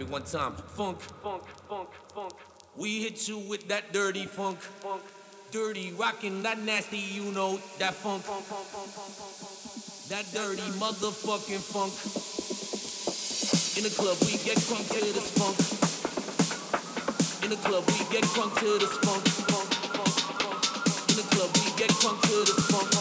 me one time. Funk, funk, funk, funk. We hit you with that dirty funk, funk. Dirty rockin' that nasty, you know that funk. funk, funk, funk that dirty motherfucking funk. In the club we get crunk to this funk. In the club we get crunk to this funk. In the club we get crunk to this funk.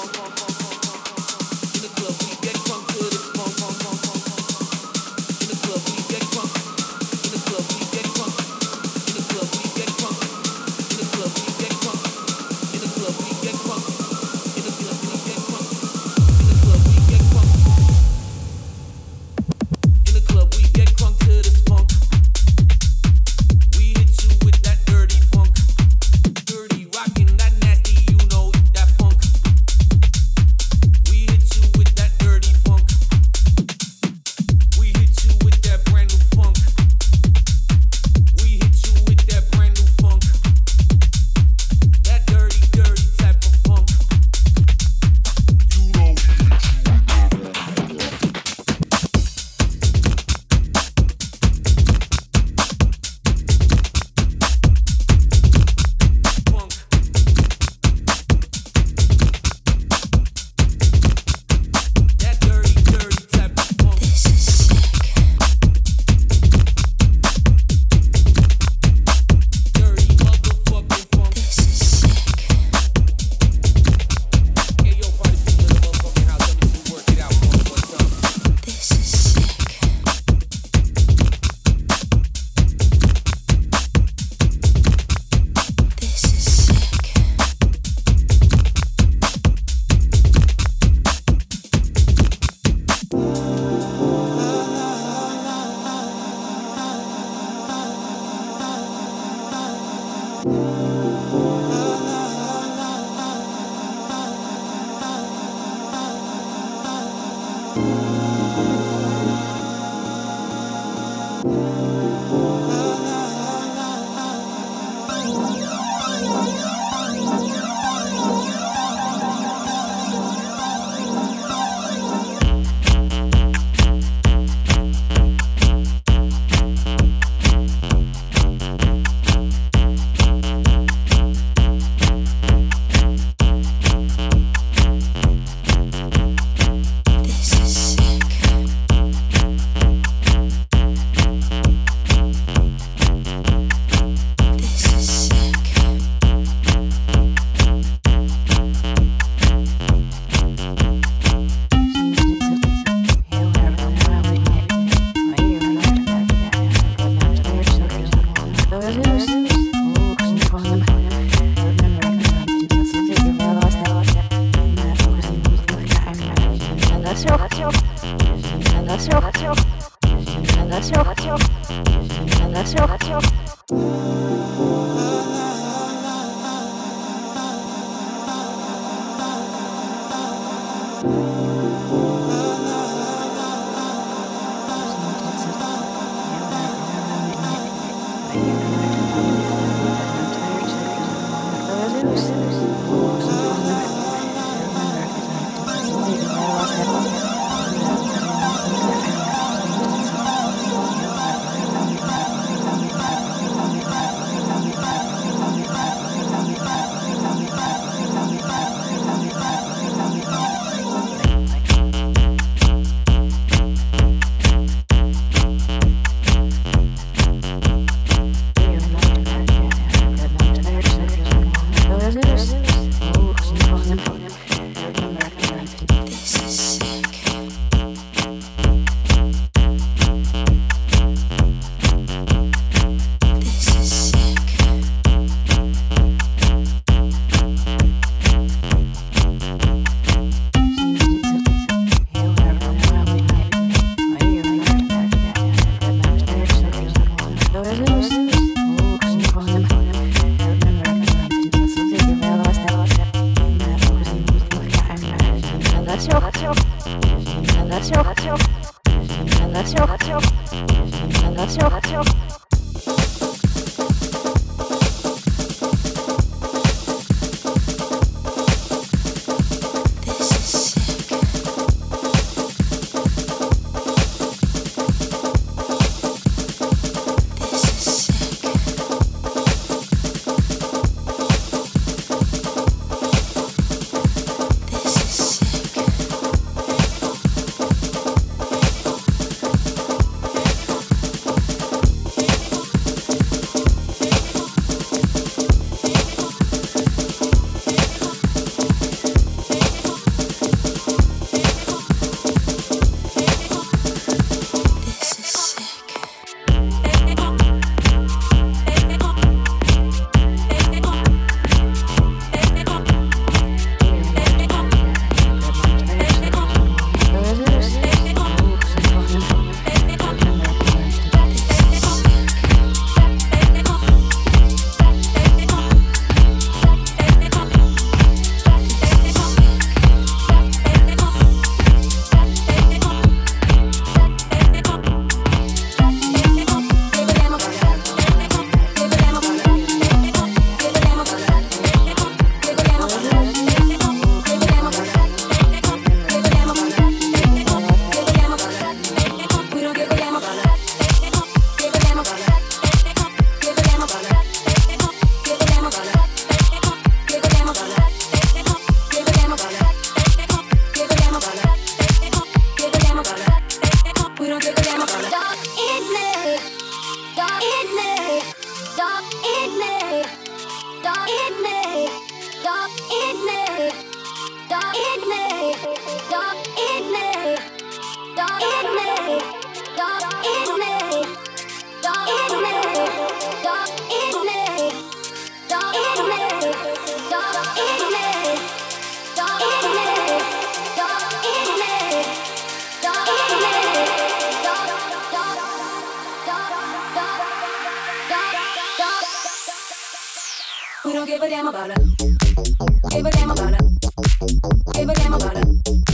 don't give a damn about it. Give a damn about it. Give a damn about it.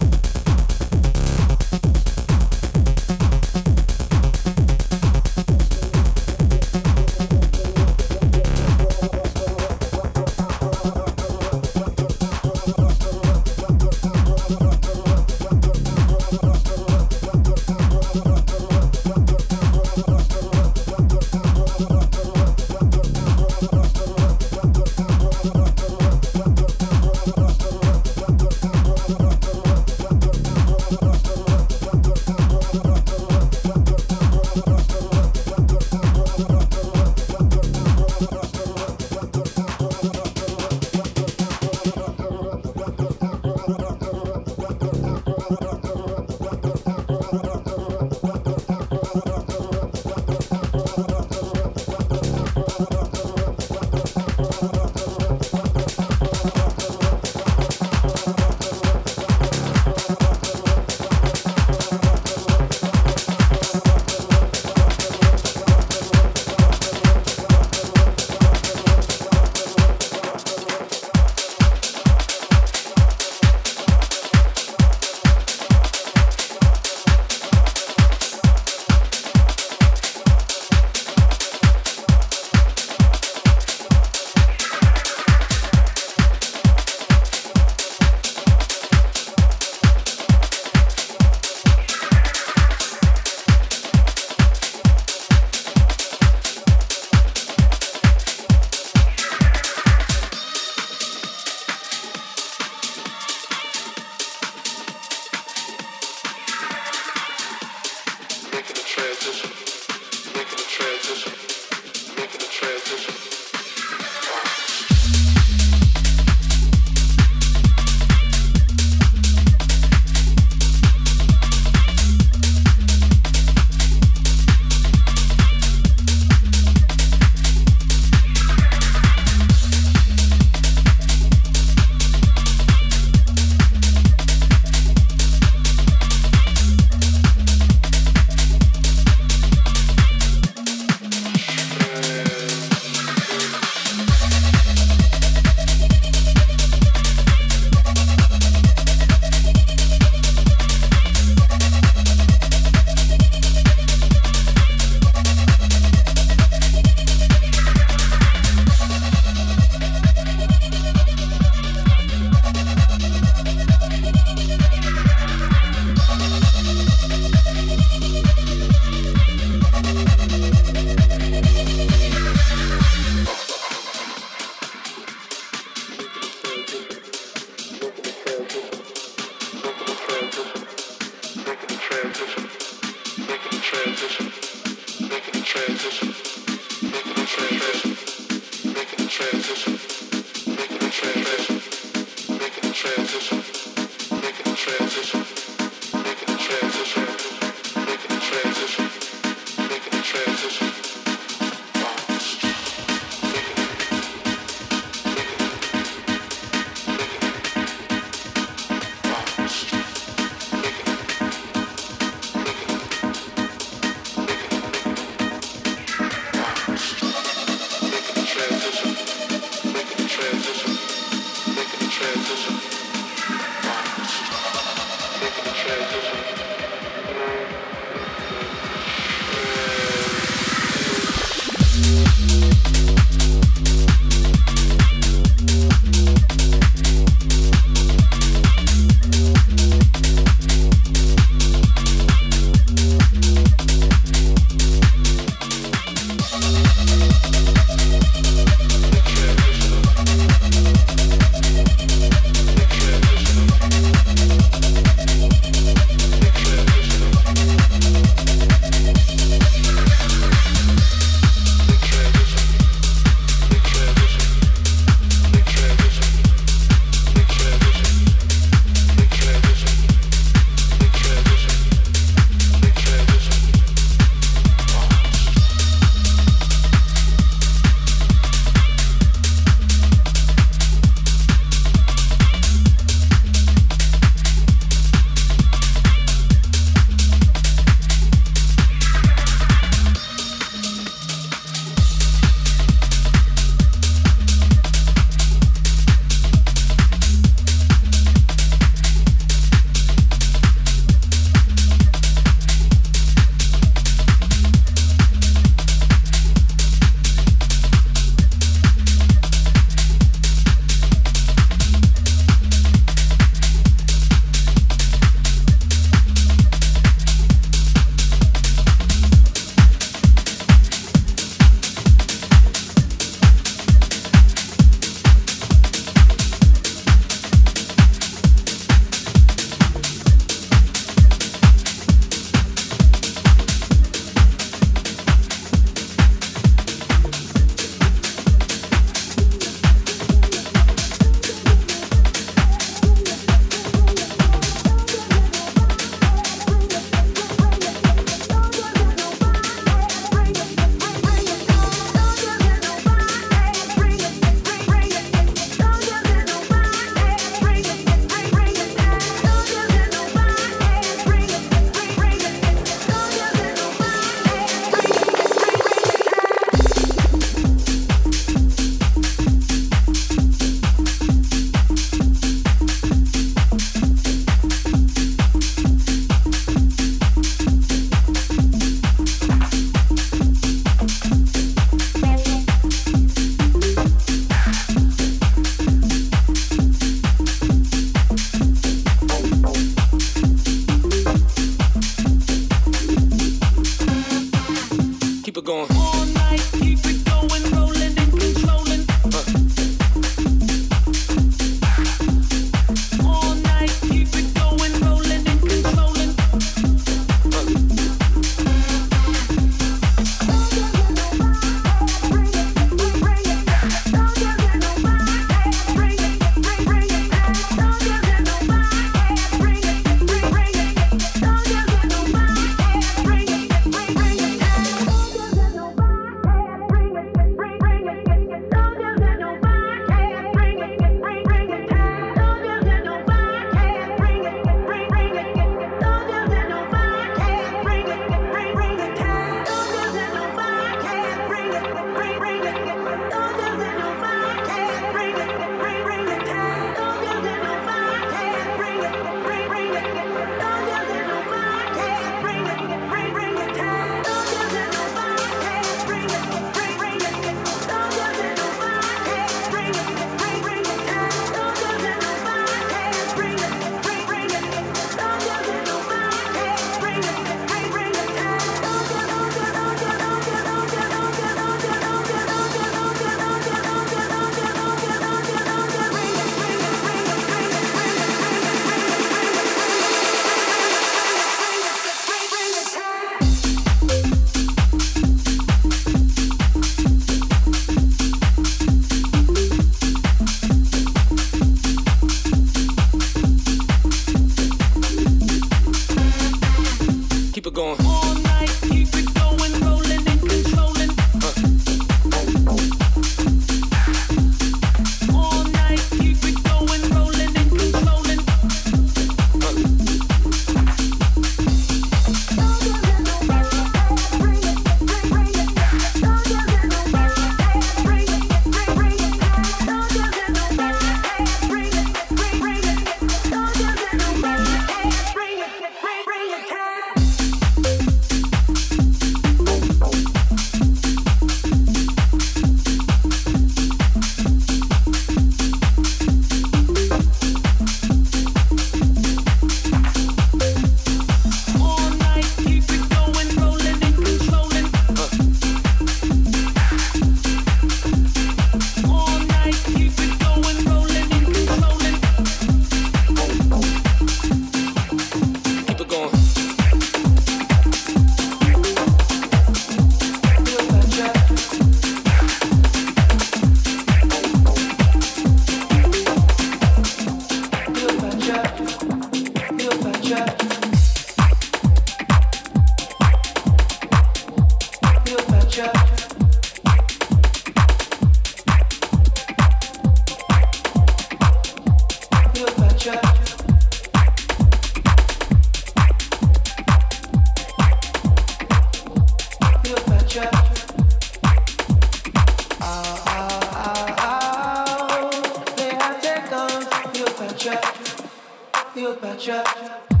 Run,